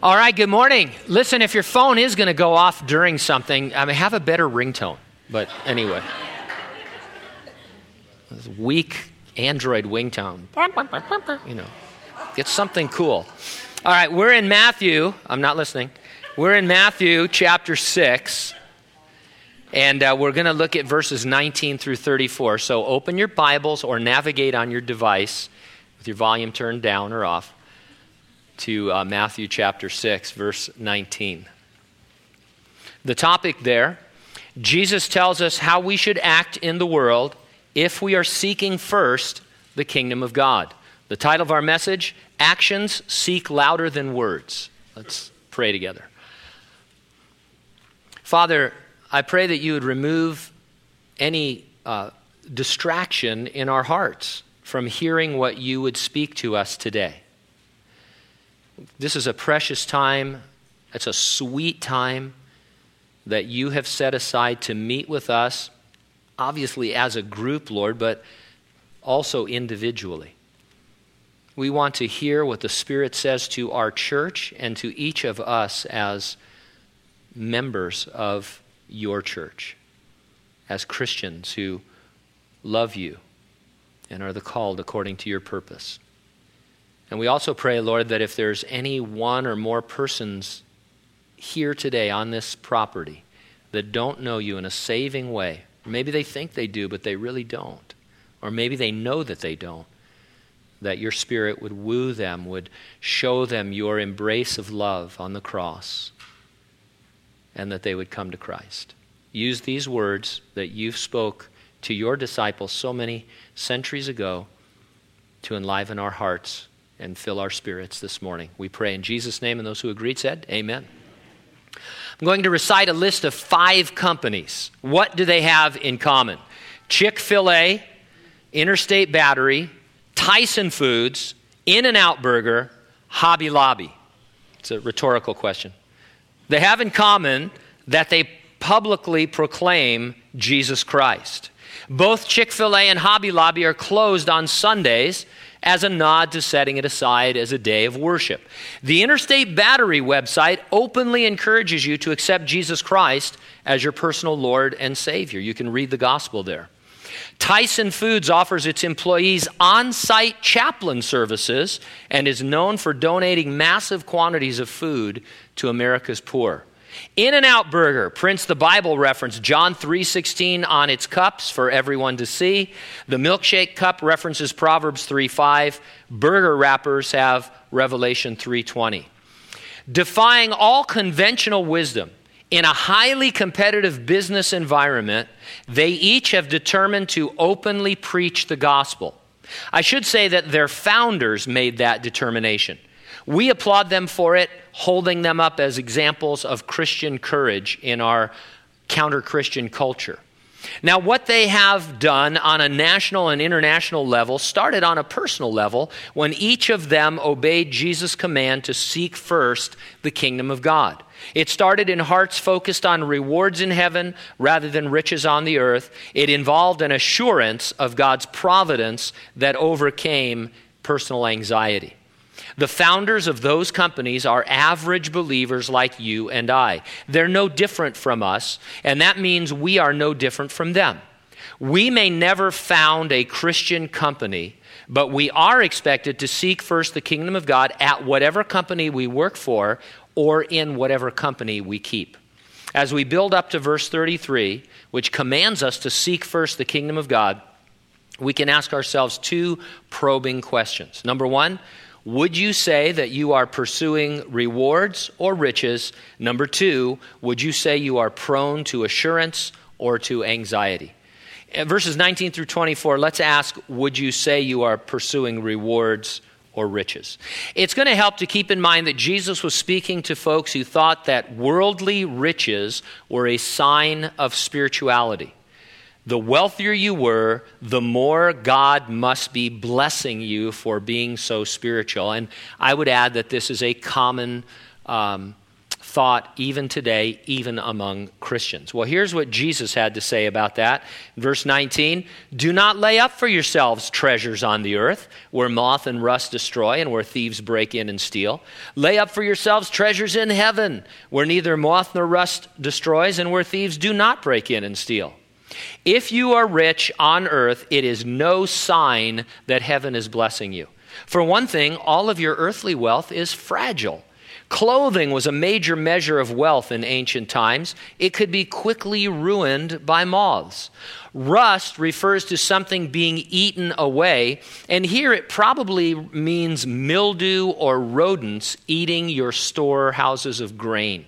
All right, good morning. Listen, if your phone is going to go off during something, I mean, have a better ringtone. But anyway, weak Android ringtone. You know, get something cool. All right, we're in Matthew. I'm not listening. We're in Matthew chapter 6, and uh, we're going to look at verses 19 through 34. So open your Bibles or navigate on your device with your volume turned down or off to uh, Matthew chapter 6, verse 19. The topic there Jesus tells us how we should act in the world if we are seeking first the kingdom of God. The title of our message Actions Seek Louder Than Words. Let's pray together. Father, I pray that you would remove any uh, distraction in our hearts from hearing what you would speak to us today. This is a precious time. It's a sweet time that you have set aside to meet with us, obviously as a group, Lord, but also individually. We want to hear what the Spirit says to our church and to each of us as members of your church, as Christians who love you and are the called according to your purpose. And we also pray, Lord, that if there's any one or more persons here today on this property that don't know you in a saving way, maybe they think they do, but they really don't, or maybe they know that they don't, that your Spirit would woo them, would show them your embrace of love on the cross, and that they would come to Christ. Use these words that you've spoke to your disciples so many centuries ago to enliven our hearts and fill our spirits this morning. We pray in Jesus' name, and those who agreed said, Amen. I'm going to recite a list of five companies. What do they have in common? Chick fil A, Interstate Battery, Tyson Foods, In N Out Burger, Hobby Lobby. It's a rhetorical question. They have in common that they publicly proclaim Jesus Christ. Both Chick fil A and Hobby Lobby are closed on Sundays as a nod to setting it aside as a day of worship. The Interstate Battery website openly encourages you to accept Jesus Christ as your personal Lord and Savior. You can read the gospel there. Tyson Foods offers its employees on site chaplain services and is known for donating massive quantities of food to America's poor. In and Out Burger prints the Bible reference John 3:16 on its cups for everyone to see. The milkshake cup references Proverbs 3:5. Burger wrappers have Revelation 3:20. Defying all conventional wisdom, in a highly competitive business environment, they each have determined to openly preach the gospel. I should say that their founders made that determination. We applaud them for it, holding them up as examples of Christian courage in our counter Christian culture. Now, what they have done on a national and international level started on a personal level when each of them obeyed Jesus' command to seek first the kingdom of God. It started in hearts focused on rewards in heaven rather than riches on the earth. It involved an assurance of God's providence that overcame personal anxiety. The founders of those companies are average believers like you and I. They're no different from us, and that means we are no different from them. We may never found a Christian company, but we are expected to seek first the kingdom of God at whatever company we work for or in whatever company we keep. As we build up to verse 33, which commands us to seek first the kingdom of God, we can ask ourselves two probing questions. Number one, would you say that you are pursuing rewards or riches? Number two, would you say you are prone to assurance or to anxiety? Uh, verses 19 through 24, let's ask Would you say you are pursuing rewards or riches? It's going to help to keep in mind that Jesus was speaking to folks who thought that worldly riches were a sign of spirituality the wealthier you were, the more God must be blessing you for being so spiritual. And I would add that this is a common um, thought even today, even among Christians. Well, here's what Jesus had to say about that. Verse 19 Do not lay up for yourselves treasures on the earth, where moth and rust destroy and where thieves break in and steal. Lay up for yourselves treasures in heaven, where neither moth nor rust destroys and where thieves do not break in and steal. If you are rich on earth, it is no sign that heaven is blessing you. For one thing, all of your earthly wealth is fragile. Clothing was a major measure of wealth in ancient times. It could be quickly ruined by moths. Rust refers to something being eaten away, and here it probably means mildew or rodents eating your storehouses of grain.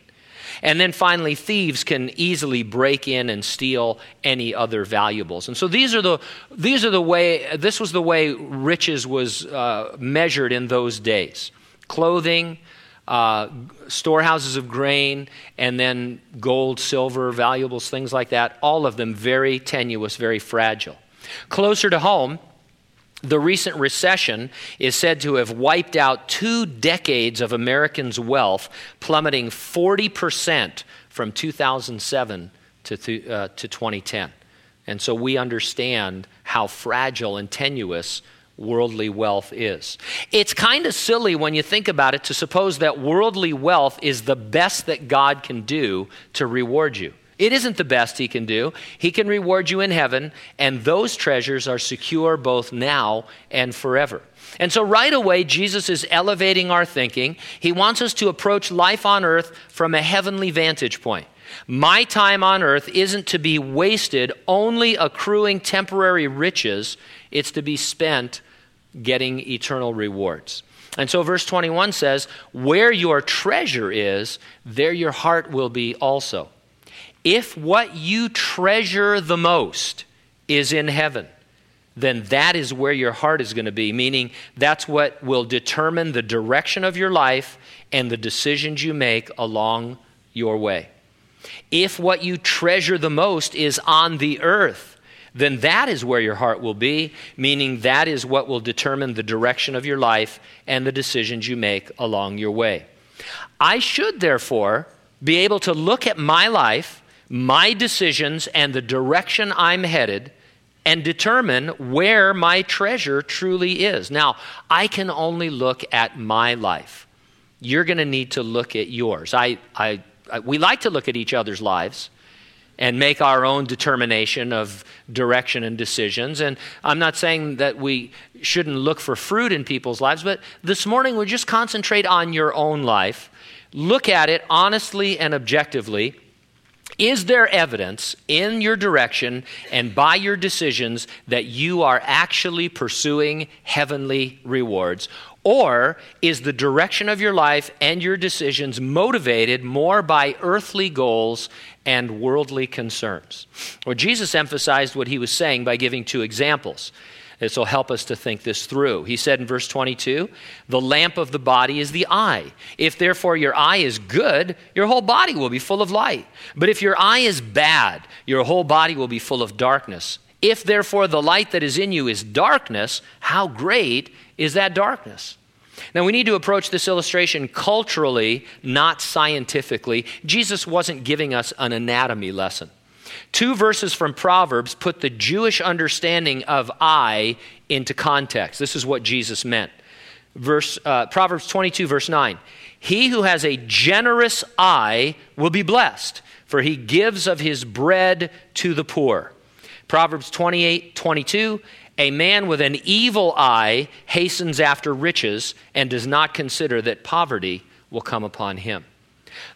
And then finally, thieves can easily break in and steal any other valuables. And so these are the, these are the way, this was the way riches was uh, measured in those days clothing, uh, storehouses of grain, and then gold, silver, valuables, things like that. All of them very tenuous, very fragile. Closer to home, the recent recession is said to have wiped out two decades of Americans' wealth, plummeting 40% from 2007 to, th- uh, to 2010. And so we understand how fragile and tenuous worldly wealth is. It's kind of silly when you think about it to suppose that worldly wealth is the best that God can do to reward you. It isn't the best He can do. He can reward you in heaven, and those treasures are secure both now and forever. And so, right away, Jesus is elevating our thinking. He wants us to approach life on earth from a heavenly vantage point. My time on earth isn't to be wasted only accruing temporary riches, it's to be spent getting eternal rewards. And so, verse 21 says, Where your treasure is, there your heart will be also. If what you treasure the most is in heaven, then that is where your heart is going to be, meaning that's what will determine the direction of your life and the decisions you make along your way. If what you treasure the most is on the earth, then that is where your heart will be, meaning that is what will determine the direction of your life and the decisions you make along your way. I should, therefore, be able to look at my life, my decisions, and the direction I'm headed and determine where my treasure truly is. Now, I can only look at my life. You're going to need to look at yours. I, I, I, we like to look at each other's lives and make our own determination of direction and decisions. And I'm not saying that we shouldn't look for fruit in people's lives, but this morning we just concentrate on your own life. Look at it honestly and objectively. Is there evidence in your direction and by your decisions that you are actually pursuing heavenly rewards? Or is the direction of your life and your decisions motivated more by earthly goals and worldly concerns? Well, Jesus emphasized what he was saying by giving two examples. This will help us to think this through. He said in verse 22 The lamp of the body is the eye. If therefore your eye is good, your whole body will be full of light. But if your eye is bad, your whole body will be full of darkness. If therefore the light that is in you is darkness, how great is that darkness? Now, we need to approach this illustration culturally, not scientifically. Jesus wasn't giving us an anatomy lesson. Two verses from Proverbs put the Jewish understanding of eye into context. This is what Jesus meant. Verse, uh, Proverbs 22, verse 9. He who has a generous eye will be blessed, for he gives of his bread to the poor. Proverbs 28, 22. A man with an evil eye hastens after riches and does not consider that poverty will come upon him.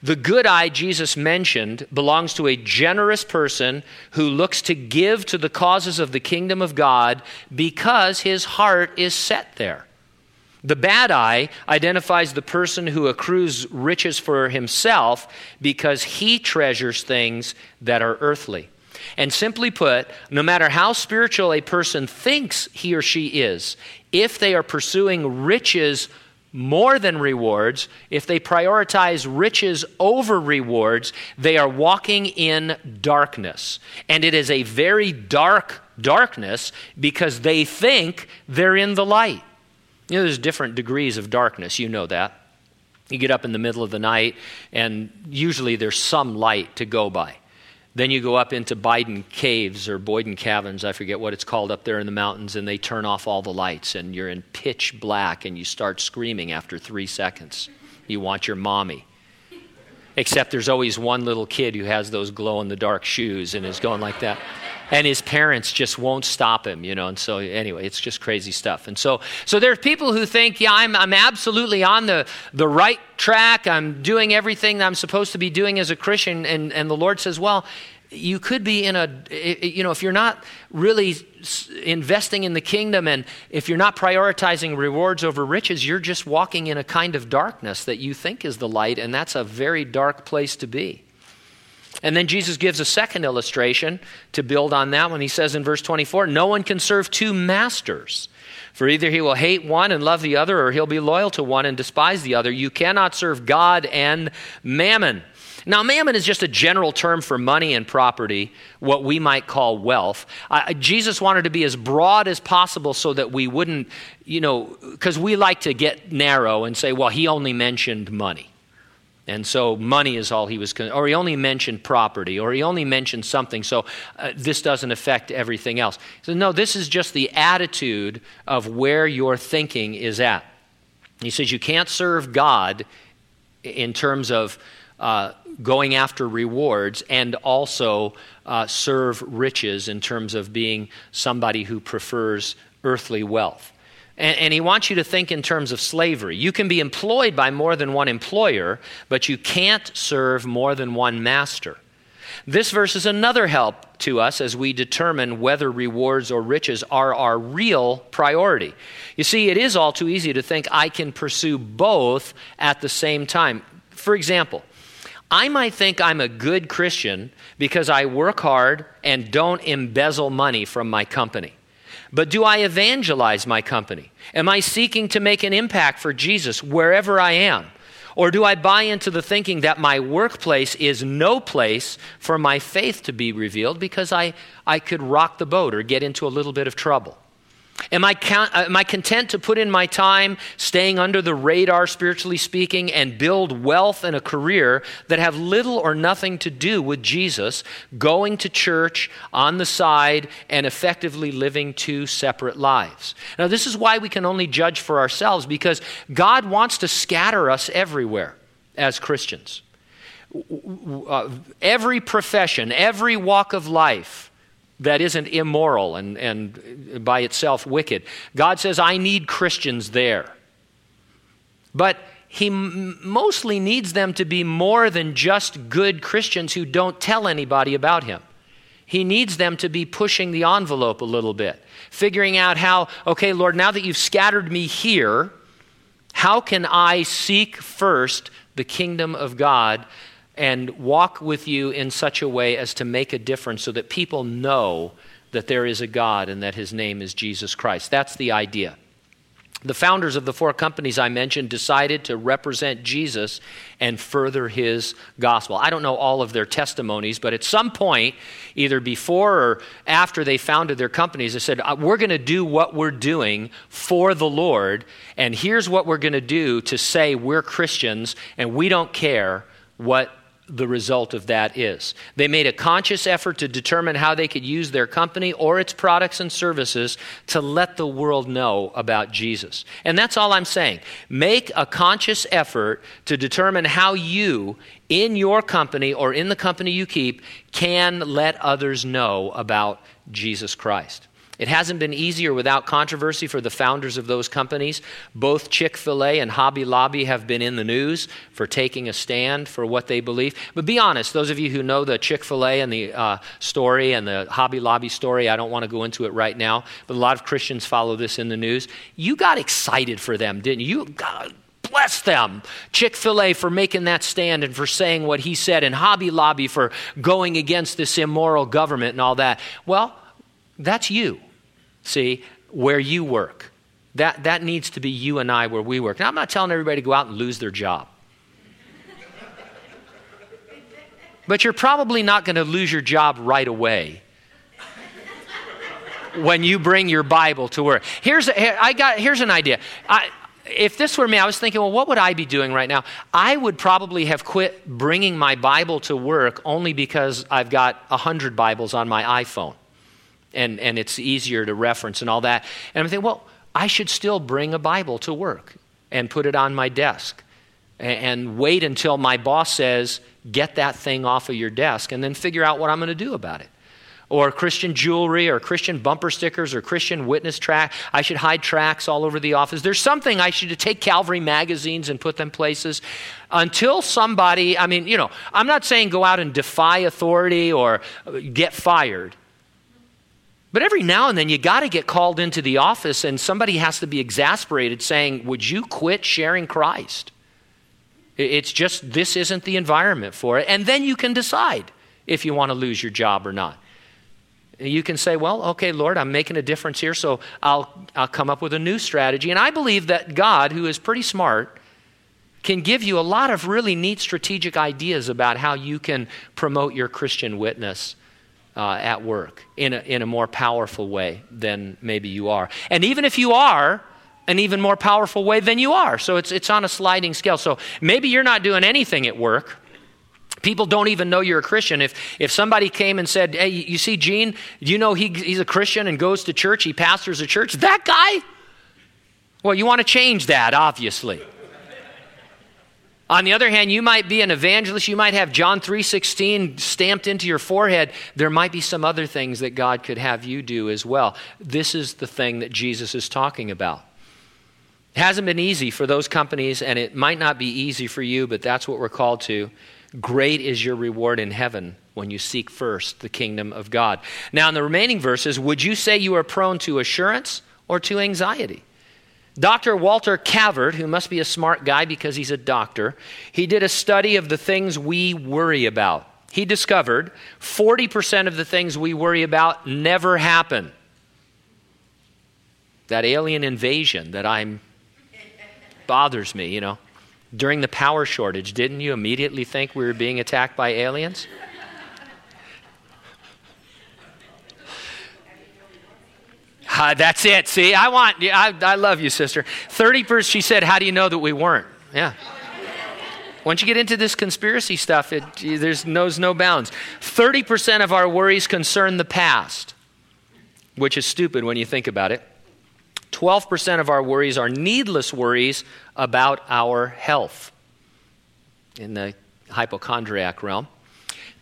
The good eye Jesus mentioned belongs to a generous person who looks to give to the causes of the kingdom of God because his heart is set there. The bad eye identifies the person who accrues riches for himself because he treasures things that are earthly. And simply put, no matter how spiritual a person thinks he or she is, if they are pursuing riches more than rewards, if they prioritize riches over rewards, they are walking in darkness. And it is a very dark darkness because they think they're in the light. You know, there's different degrees of darkness, you know that. You get up in the middle of the night, and usually there's some light to go by. Then you go up into Biden Caves or Boyden Caverns, I forget what it's called up there in the mountains, and they turn off all the lights, and you're in pitch black, and you start screaming after three seconds. You want your mommy. Except there's always one little kid who has those glow in the dark shoes and is going like that. And his parents just won't stop him, you know. And so, anyway, it's just crazy stuff. And so, so there's people who think, yeah, I'm, I'm absolutely on the, the right track. I'm doing everything that I'm supposed to be doing as a Christian. And, and the Lord says, well, you could be in a, you know, if you're not really investing in the kingdom and if you're not prioritizing rewards over riches, you're just walking in a kind of darkness that you think is the light, and that's a very dark place to be. And then Jesus gives a second illustration to build on that one. He says in verse 24, No one can serve two masters. For either he will hate one and love the other, or he'll be loyal to one and despise the other. You cannot serve God and mammon. Now, mammon is just a general term for money and property, what we might call wealth. Uh, Jesus wanted to be as broad as possible so that we wouldn't, you know, because we like to get narrow and say, well, he only mentioned money. And so money is all he was, con- or he only mentioned property, or he only mentioned something, so uh, this doesn't affect everything else. So, no, this is just the attitude of where your thinking is at. He says you can't serve God in terms of uh, going after rewards and also uh, serve riches in terms of being somebody who prefers earthly wealth. And, and, he wants you to think in terms of slavery. You can be employed by more than one employer, but you can't serve more than one master. This verse is another help to us as we determine whether rewards or riches are our real priority. You see, it is all too easy to think I can pursue both at the same time. For example, I might think I'm a good Christian because I work hard and don't embezzle money from my company. But do I evangelize my company? Am I seeking to make an impact for Jesus wherever I am? Or do I buy into the thinking that my workplace is no place for my faith to be revealed because I, I could rock the boat or get into a little bit of trouble? Am I, count, uh, am I content to put in my time staying under the radar, spiritually speaking, and build wealth and a career that have little or nothing to do with Jesus, going to church on the side and effectively living two separate lives? Now, this is why we can only judge for ourselves because God wants to scatter us everywhere as Christians. Uh, every profession, every walk of life that isn't immoral and, and by itself wicked. God says, I need Christians there. But he mostly needs them to be more than just good Christians who don't tell anybody about him. He needs them to be pushing the envelope a little bit, figuring out how, okay, Lord, now that you've scattered me here, how can I seek first the kingdom of God and walk with you in such a way as to make a difference so that people know that there is a God and that his name is Jesus Christ. That's the idea. The founders of the four companies I mentioned decided to represent Jesus and further his gospel. I don't know all of their testimonies, but at some point, either before or after they founded their companies, they said, uh, We're going to do what we're doing for the Lord, and here's what we're going to do to say we're Christians and we don't care what the result of that is. They made a conscious effort to determine how they could use their company or its products and services to let the world know about Jesus. And that's all I'm saying. Make a conscious effort to determine how you, in your company or in the company you keep, can let others know about Jesus Christ. It hasn't been easier without controversy for the founders of those companies. Both Chick fil A and Hobby Lobby have been in the news for taking a stand for what they believe. But be honest, those of you who know the Chick fil A and the uh, story and the Hobby Lobby story, I don't want to go into it right now, but a lot of Christians follow this in the news. You got excited for them, didn't you? God, bless them. Chick fil A for making that stand and for saying what he said, and Hobby Lobby for going against this immoral government and all that. Well, that's you, see, where you work. That, that needs to be you and I where we work. Now, I'm not telling everybody to go out and lose their job. but you're probably not going to lose your job right away when you bring your Bible to work. Here's, a, I got, here's an idea. I, if this were me, I was thinking, well, what would I be doing right now? I would probably have quit bringing my Bible to work only because I've got 100 Bibles on my iPhone and, and it's easier to reference and all that. And I'm thinking, well, I should still bring a Bible to work and put it on my desk and, and wait until my boss says, get that thing off of your desk and then figure out what I'm going to do about it or Christian jewelry or Christian bumper stickers or Christian witness track. I should hide tracts all over the office. There's something I should take Calvary magazines and put them places until somebody, I mean, you know, I'm not saying go out and defy authority or uh, get fired. But every now and then you got to get called into the office and somebody has to be exasperated saying, Would you quit sharing Christ? It's just, this isn't the environment for it. And then you can decide if you want to lose your job or not. You can say, well, okay, Lord, I'm making a difference here, so I'll, I'll come up with a new strategy. And I believe that God, who is pretty smart, can give you a lot of really neat strategic ideas about how you can promote your Christian witness uh, at work in a, in a more powerful way than maybe you are. And even if you are, an even more powerful way than you are. So it's, it's on a sliding scale. So maybe you're not doing anything at work People don't even know you're a Christian. If, if somebody came and said, Hey, you see Gene, you know he, he's a Christian and goes to church, he pastors a church? That guy? Well, you want to change that, obviously. On the other hand, you might be an evangelist, you might have John 3:16 stamped into your forehead. There might be some other things that God could have you do as well. This is the thing that Jesus is talking about. It hasn't been easy for those companies and it might not be easy for you, but that's what we're called to. Great is your reward in heaven when you seek first the kingdom of God. Now, in the remaining verses, would you say you are prone to assurance or to anxiety? Dr. Walter Cavert, who must be a smart guy because he's a doctor, he did a study of the things we worry about. He discovered 40% of the things we worry about never happen. That alien invasion that I'm bothers me, you know. During the power shortage, didn't you immediately think we were being attacked by aliens? Uh, that's it. See, I want, I, I love you, sister. 30%, she said, How do you know that we weren't? Yeah. Once you get into this conspiracy stuff, it there's knows no bounds. 30% of our worries concern the past, which is stupid when you think about it. 12% of our worries are needless worries about our health in the hypochondriac realm.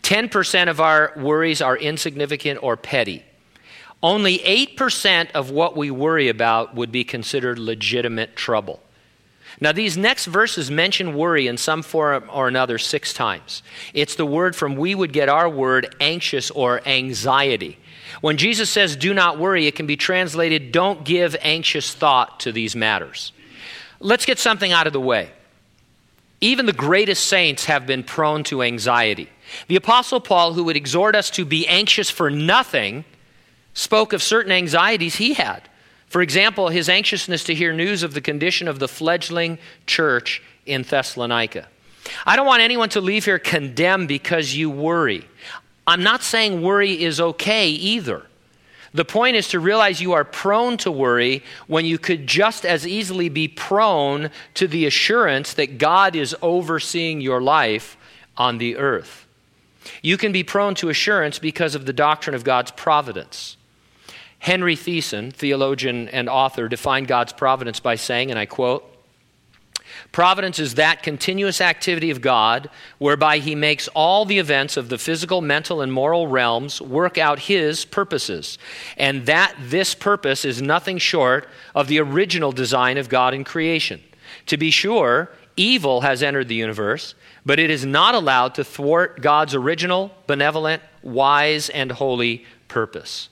10% of our worries are insignificant or petty. Only 8% of what we worry about would be considered legitimate trouble. Now, these next verses mention worry in some form or another six times. It's the word from we would get our word anxious or anxiety. When Jesus says, do not worry, it can be translated, don't give anxious thought to these matters. Let's get something out of the way. Even the greatest saints have been prone to anxiety. The Apostle Paul, who would exhort us to be anxious for nothing, spoke of certain anxieties he had. For example, his anxiousness to hear news of the condition of the fledgling church in Thessalonica. I don't want anyone to leave here condemned because you worry. I'm not saying worry is okay either. The point is to realize you are prone to worry when you could just as easily be prone to the assurance that God is overseeing your life on the earth. You can be prone to assurance because of the doctrine of God's providence. Henry Thiessen, theologian and author, defined God's providence by saying, and I quote, Providence is that continuous activity of God whereby He makes all the events of the physical, mental, and moral realms work out His purposes, and that this purpose is nothing short of the original design of God in creation. To be sure, evil has entered the universe, but it is not allowed to thwart God's original, benevolent, wise, and holy purpose.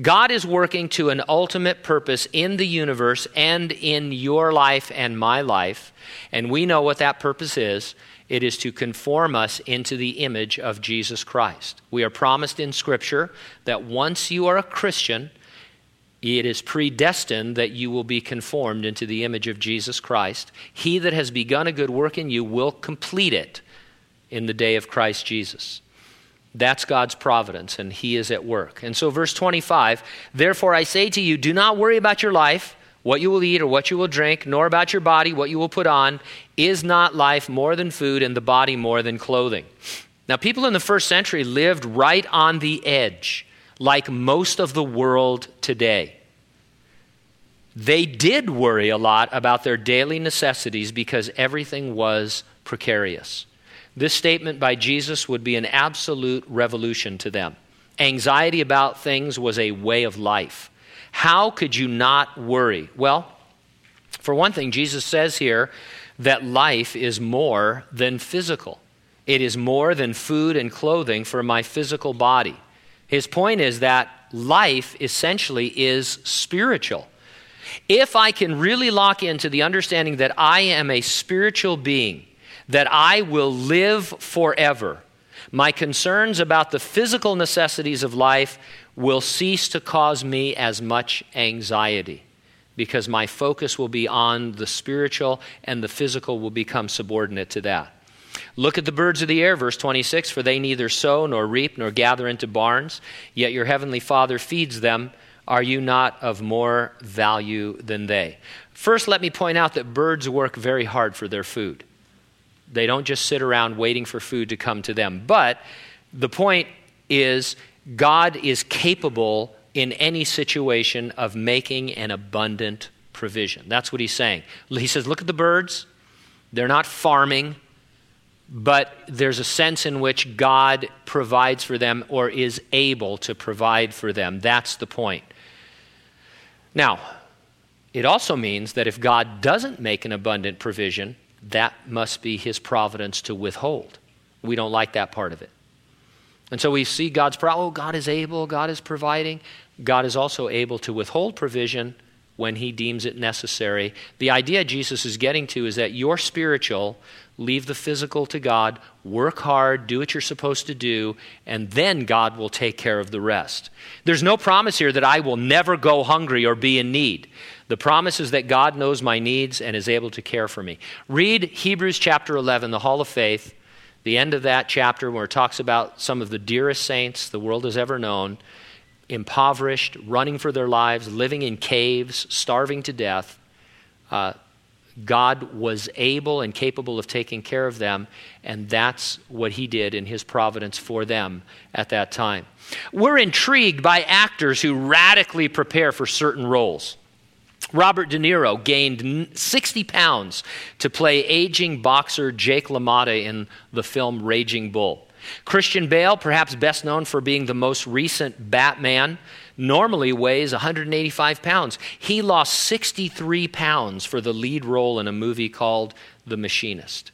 God is working to an ultimate purpose in the universe and in your life and my life. And we know what that purpose is it is to conform us into the image of Jesus Christ. We are promised in Scripture that once you are a Christian, it is predestined that you will be conformed into the image of Jesus Christ. He that has begun a good work in you will complete it in the day of Christ Jesus. That's God's providence, and He is at work. And so, verse 25 Therefore I say to you, do not worry about your life, what you will eat or what you will drink, nor about your body, what you will put on. Is not life more than food and the body more than clothing? Now, people in the first century lived right on the edge, like most of the world today. They did worry a lot about their daily necessities because everything was precarious. This statement by Jesus would be an absolute revolution to them. Anxiety about things was a way of life. How could you not worry? Well, for one thing, Jesus says here that life is more than physical. It is more than food and clothing for my physical body. His point is that life essentially is spiritual. If I can really lock into the understanding that I am a spiritual being, that I will live forever, my concerns about the physical necessities of life will cease to cause me as much anxiety because my focus will be on the spiritual and the physical will become subordinate to that. Look at the birds of the air, verse 26 For they neither sow nor reap nor gather into barns, yet your heavenly Father feeds them. Are you not of more value than they? First, let me point out that birds work very hard for their food. They don't just sit around waiting for food to come to them. But the point is, God is capable in any situation of making an abundant provision. That's what he's saying. He says, Look at the birds. They're not farming, but there's a sense in which God provides for them or is able to provide for them. That's the point. Now, it also means that if God doesn't make an abundant provision, that must be his providence to withhold. We don't like that part of it. And so we see God's, pro- oh, God is able, God is providing. God is also able to withhold provision when he deems it necessary. The idea Jesus is getting to is that you're spiritual, leave the physical to God, work hard, do what you're supposed to do, and then God will take care of the rest. There's no promise here that I will never go hungry or be in need. The promise is that God knows my needs and is able to care for me. Read Hebrews chapter 11, the Hall of Faith the end of that chapter where it talks about some of the dearest saints the world has ever known, impoverished, running for their lives, living in caves, starving to death. Uh, God was able and capable of taking care of them, and that's what He did in His providence for them at that time. We're intrigued by actors who radically prepare for certain roles. Robert De Niro gained 60 pounds to play aging boxer Jake LaMotta in the film Raging Bull. Christian Bale, perhaps best known for being the most recent Batman, normally weighs 185 pounds. He lost 63 pounds for the lead role in a movie called The Machinist.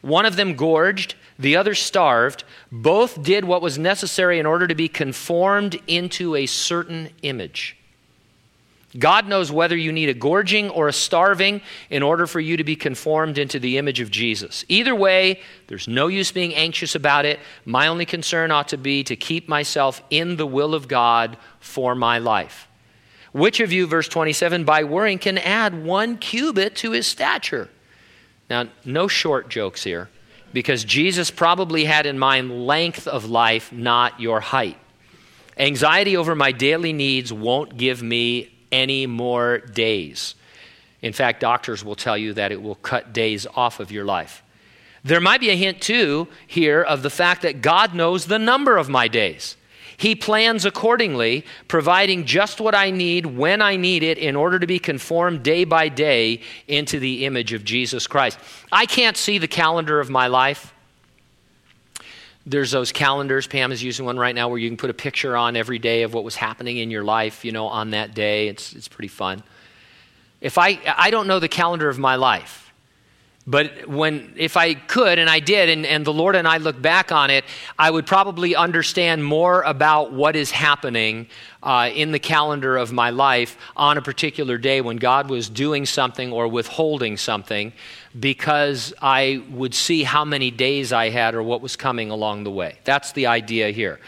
One of them gorged, the other starved. Both did what was necessary in order to be conformed into a certain image. God knows whether you need a gorging or a starving in order for you to be conformed into the image of Jesus. Either way, there's no use being anxious about it. My only concern ought to be to keep myself in the will of God for my life. Which of you, verse 27, by worrying can add one cubit to his stature? Now, no short jokes here, because Jesus probably had in mind length of life, not your height. Anxiety over my daily needs won't give me any more days. In fact, doctors will tell you that it will cut days off of your life. There might be a hint, too, here of the fact that God knows the number of my days. He plans accordingly, providing just what I need when I need it in order to be conformed day by day into the image of Jesus Christ. I can't see the calendar of my life. There's those calendars. Pam is using one right now where you can put a picture on every day of what was happening in your life, you know, on that day. It's, it's pretty fun. If I, I don't know the calendar of my life, but when, if I could, and I did, and, and the Lord and I look back on it, I would probably understand more about what is happening uh, in the calendar of my life on a particular day when God was doing something or withholding something because I would see how many days I had or what was coming along the way. That's the idea here.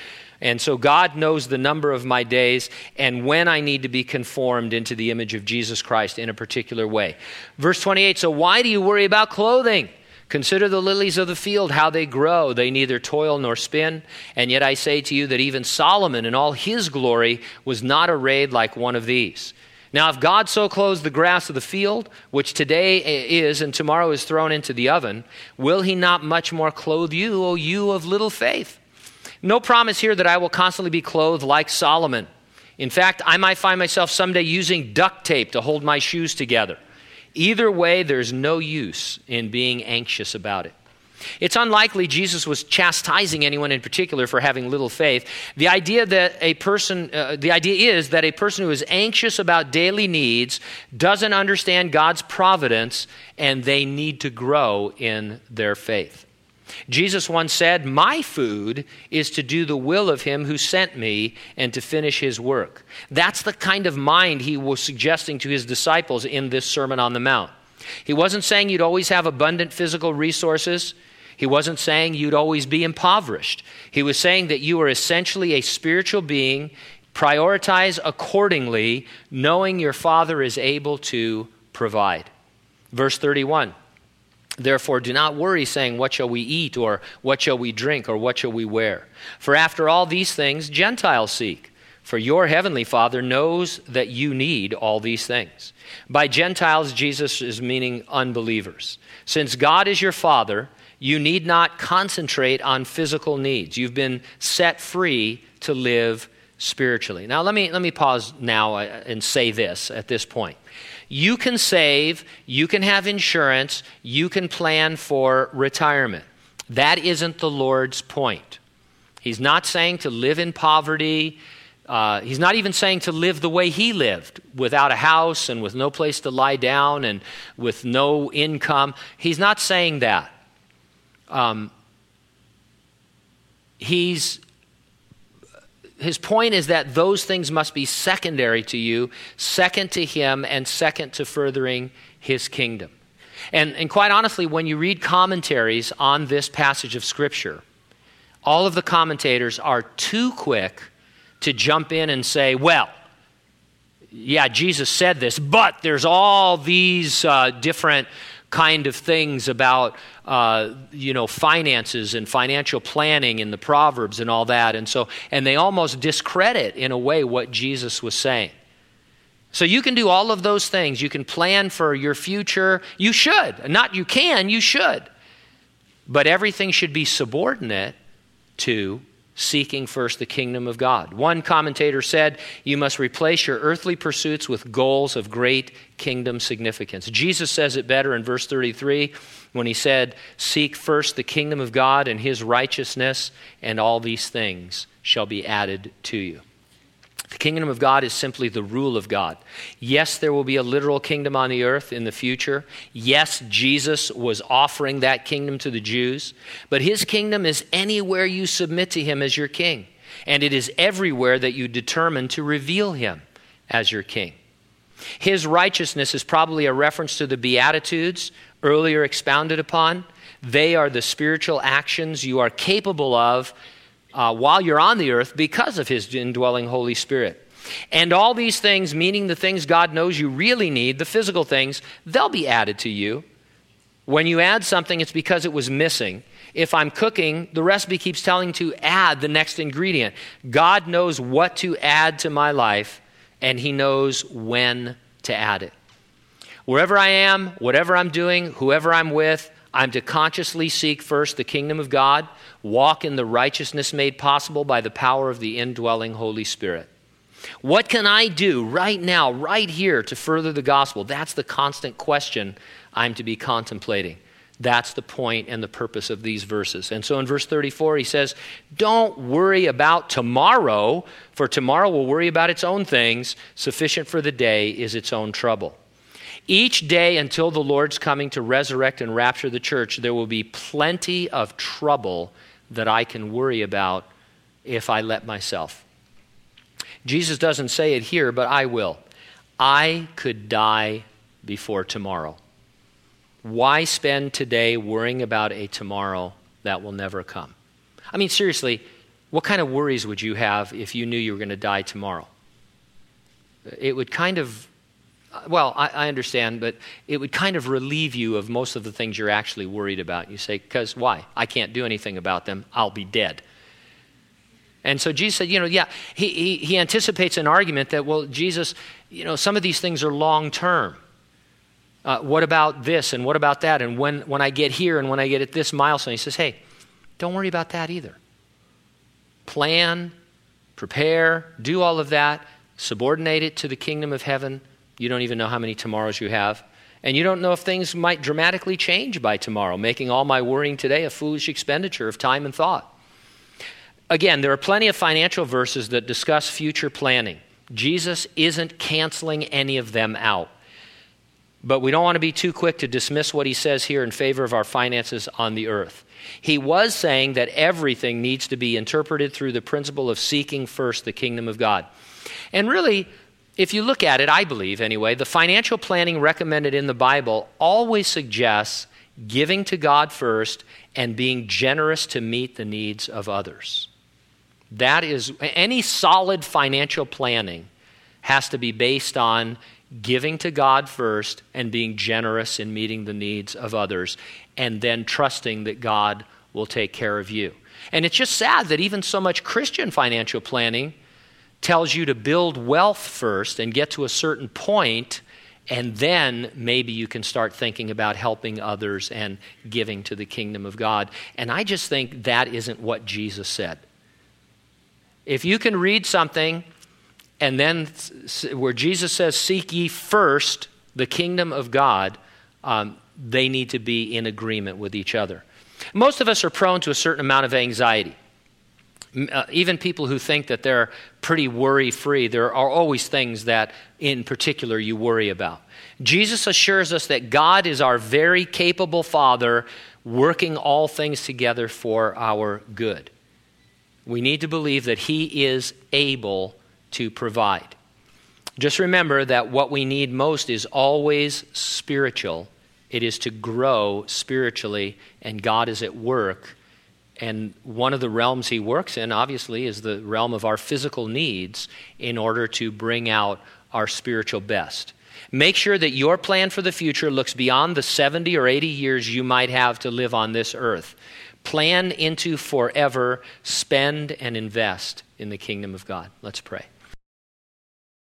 And so God knows the number of my days and when I need to be conformed into the image of Jesus Christ in a particular way. Verse 28 So why do you worry about clothing? Consider the lilies of the field, how they grow. They neither toil nor spin. And yet I say to you that even Solomon in all his glory was not arrayed like one of these. Now, if God so clothes the grass of the field, which today is and tomorrow is thrown into the oven, will he not much more clothe you, O you of little faith? No promise here that I will constantly be clothed like Solomon. In fact, I might find myself someday using duct tape to hold my shoes together. Either way, there's no use in being anxious about it. It's unlikely Jesus was chastising anyone in particular for having little faith. The idea that a person, uh, the idea is that a person who is anxious about daily needs doesn't understand God's providence and they need to grow in their faith. Jesus once said, My food is to do the will of him who sent me and to finish his work. That's the kind of mind he was suggesting to his disciples in this Sermon on the Mount. He wasn't saying you'd always have abundant physical resources. He wasn't saying you'd always be impoverished. He was saying that you are essentially a spiritual being. Prioritize accordingly, knowing your Father is able to provide. Verse 31 Therefore, do not worry, saying, What shall we eat, or what shall we drink, or what shall we wear? For after all these things, Gentiles seek. For your heavenly Father knows that you need all these things. By Gentiles, Jesus is meaning unbelievers. Since God is your Father, you need not concentrate on physical needs. You've been set free to live spiritually. Now, let me, let me pause now uh, and say this at this point. You can save, you can have insurance, you can plan for retirement. That isn't the Lord's point. He's not saying to live in poverty. Uh, he's not even saying to live the way he lived, without a house and with no place to lie down and with no income. He's not saying that. Um, he's his point is that those things must be secondary to you, second to him, and second to furthering his kingdom. And, and quite honestly, when you read commentaries on this passage of Scripture, all of the commentators are too quick to jump in and say, well, yeah, Jesus said this, but there's all these uh, different kind of things about uh, you know finances and financial planning in the proverbs and all that. And so and they almost discredit in a way what jesus was saying. So you can do all of those things. You can plan for your future. You should. Not you can you should. But everything should be subordinate to seeking first the kingdom of God. One commentator said, You must replace your earthly pursuits with goals of great kingdom significance. Jesus says it better in verse 33 when he said, Seek first the kingdom of God and his righteousness, and all these things shall be added to you. The kingdom of God is simply the rule of God. Yes, there will be a literal kingdom on the earth in the future. Yes, Jesus was offering that kingdom to the Jews. But his kingdom is anywhere you submit to him as your king. And it is everywhere that you determine to reveal him as your king. His righteousness is probably a reference to the Beatitudes earlier expounded upon. They are the spiritual actions you are capable of uh, while you're on the earth because of his indwelling Holy Spirit. And all these things, meaning the things God knows you really need, the physical things, they'll be added to you. When you add something, it's because it was missing. If I'm cooking, the recipe keeps telling to add the next ingredient. God knows what to add to my life, and He knows when to add it. Wherever I am, whatever I'm doing, whoever I'm with, I'm to consciously seek first the kingdom of God, walk in the righteousness made possible by the power of the indwelling Holy Spirit. What can I do right now, right here, to further the gospel? That's the constant question I'm to be contemplating. That's the point and the purpose of these verses. And so in verse 34, he says, Don't worry about tomorrow, for tomorrow will worry about its own things. Sufficient for the day is its own trouble. Each day until the Lord's coming to resurrect and rapture the church, there will be plenty of trouble that I can worry about if I let myself. Jesus doesn't say it here, but I will. I could die before tomorrow. Why spend today worrying about a tomorrow that will never come? I mean, seriously, what kind of worries would you have if you knew you were going to die tomorrow? It would kind of well, I, I, understand, but it would kind of relieve you of most of the things you're actually worried about. You say, because why? I can't do anything about them. I'll be dead. And so Jesus said, you know, yeah, he, he, he anticipates an argument that, well, Jesus, you know, some of these things are long term. Uh, what about this and what about that? And when, when I get here and when I get at this milestone, he says, hey, don't worry about that either. Plan, prepare, do all of that, subordinate it to the kingdom of heaven. You don't even know how many tomorrows you have. And you don't know if things might dramatically change by tomorrow, making all my worrying today a foolish expenditure of time and thought. Again, there are plenty of financial verses that discuss future planning. Jesus isn't canceling any of them out. But we don't want to be too quick to dismiss what he says here in favor of our finances on the earth. He was saying that everything needs to be interpreted through the principle of seeking first the kingdom of God. And really, if you look at it, I believe anyway, the financial planning recommended in the Bible always suggests giving to God first and being generous to meet the needs of others. That is, any solid financial planning has to be based on giving to God first and being generous in meeting the needs of others, and then trusting that God will take care of you. And it's just sad that even so much Christian financial planning tells you to build wealth first and get to a certain point, and then maybe you can start thinking about helping others and giving to the kingdom of God. And I just think that isn't what Jesus said. If you can read something and then where Jesus says, Seek ye first the kingdom of God, um, they need to be in agreement with each other. Most of us are prone to a certain amount of anxiety. Uh, even people who think that they're pretty worry free, there are always things that, in particular, you worry about. Jesus assures us that God is our very capable Father, working all things together for our good. We need to believe that He is able to provide. Just remember that what we need most is always spiritual. It is to grow spiritually, and God is at work. And one of the realms He works in, obviously, is the realm of our physical needs in order to bring out our spiritual best. Make sure that your plan for the future looks beyond the 70 or 80 years you might have to live on this earth. Plan into forever, spend and invest in the kingdom of God. Let's pray.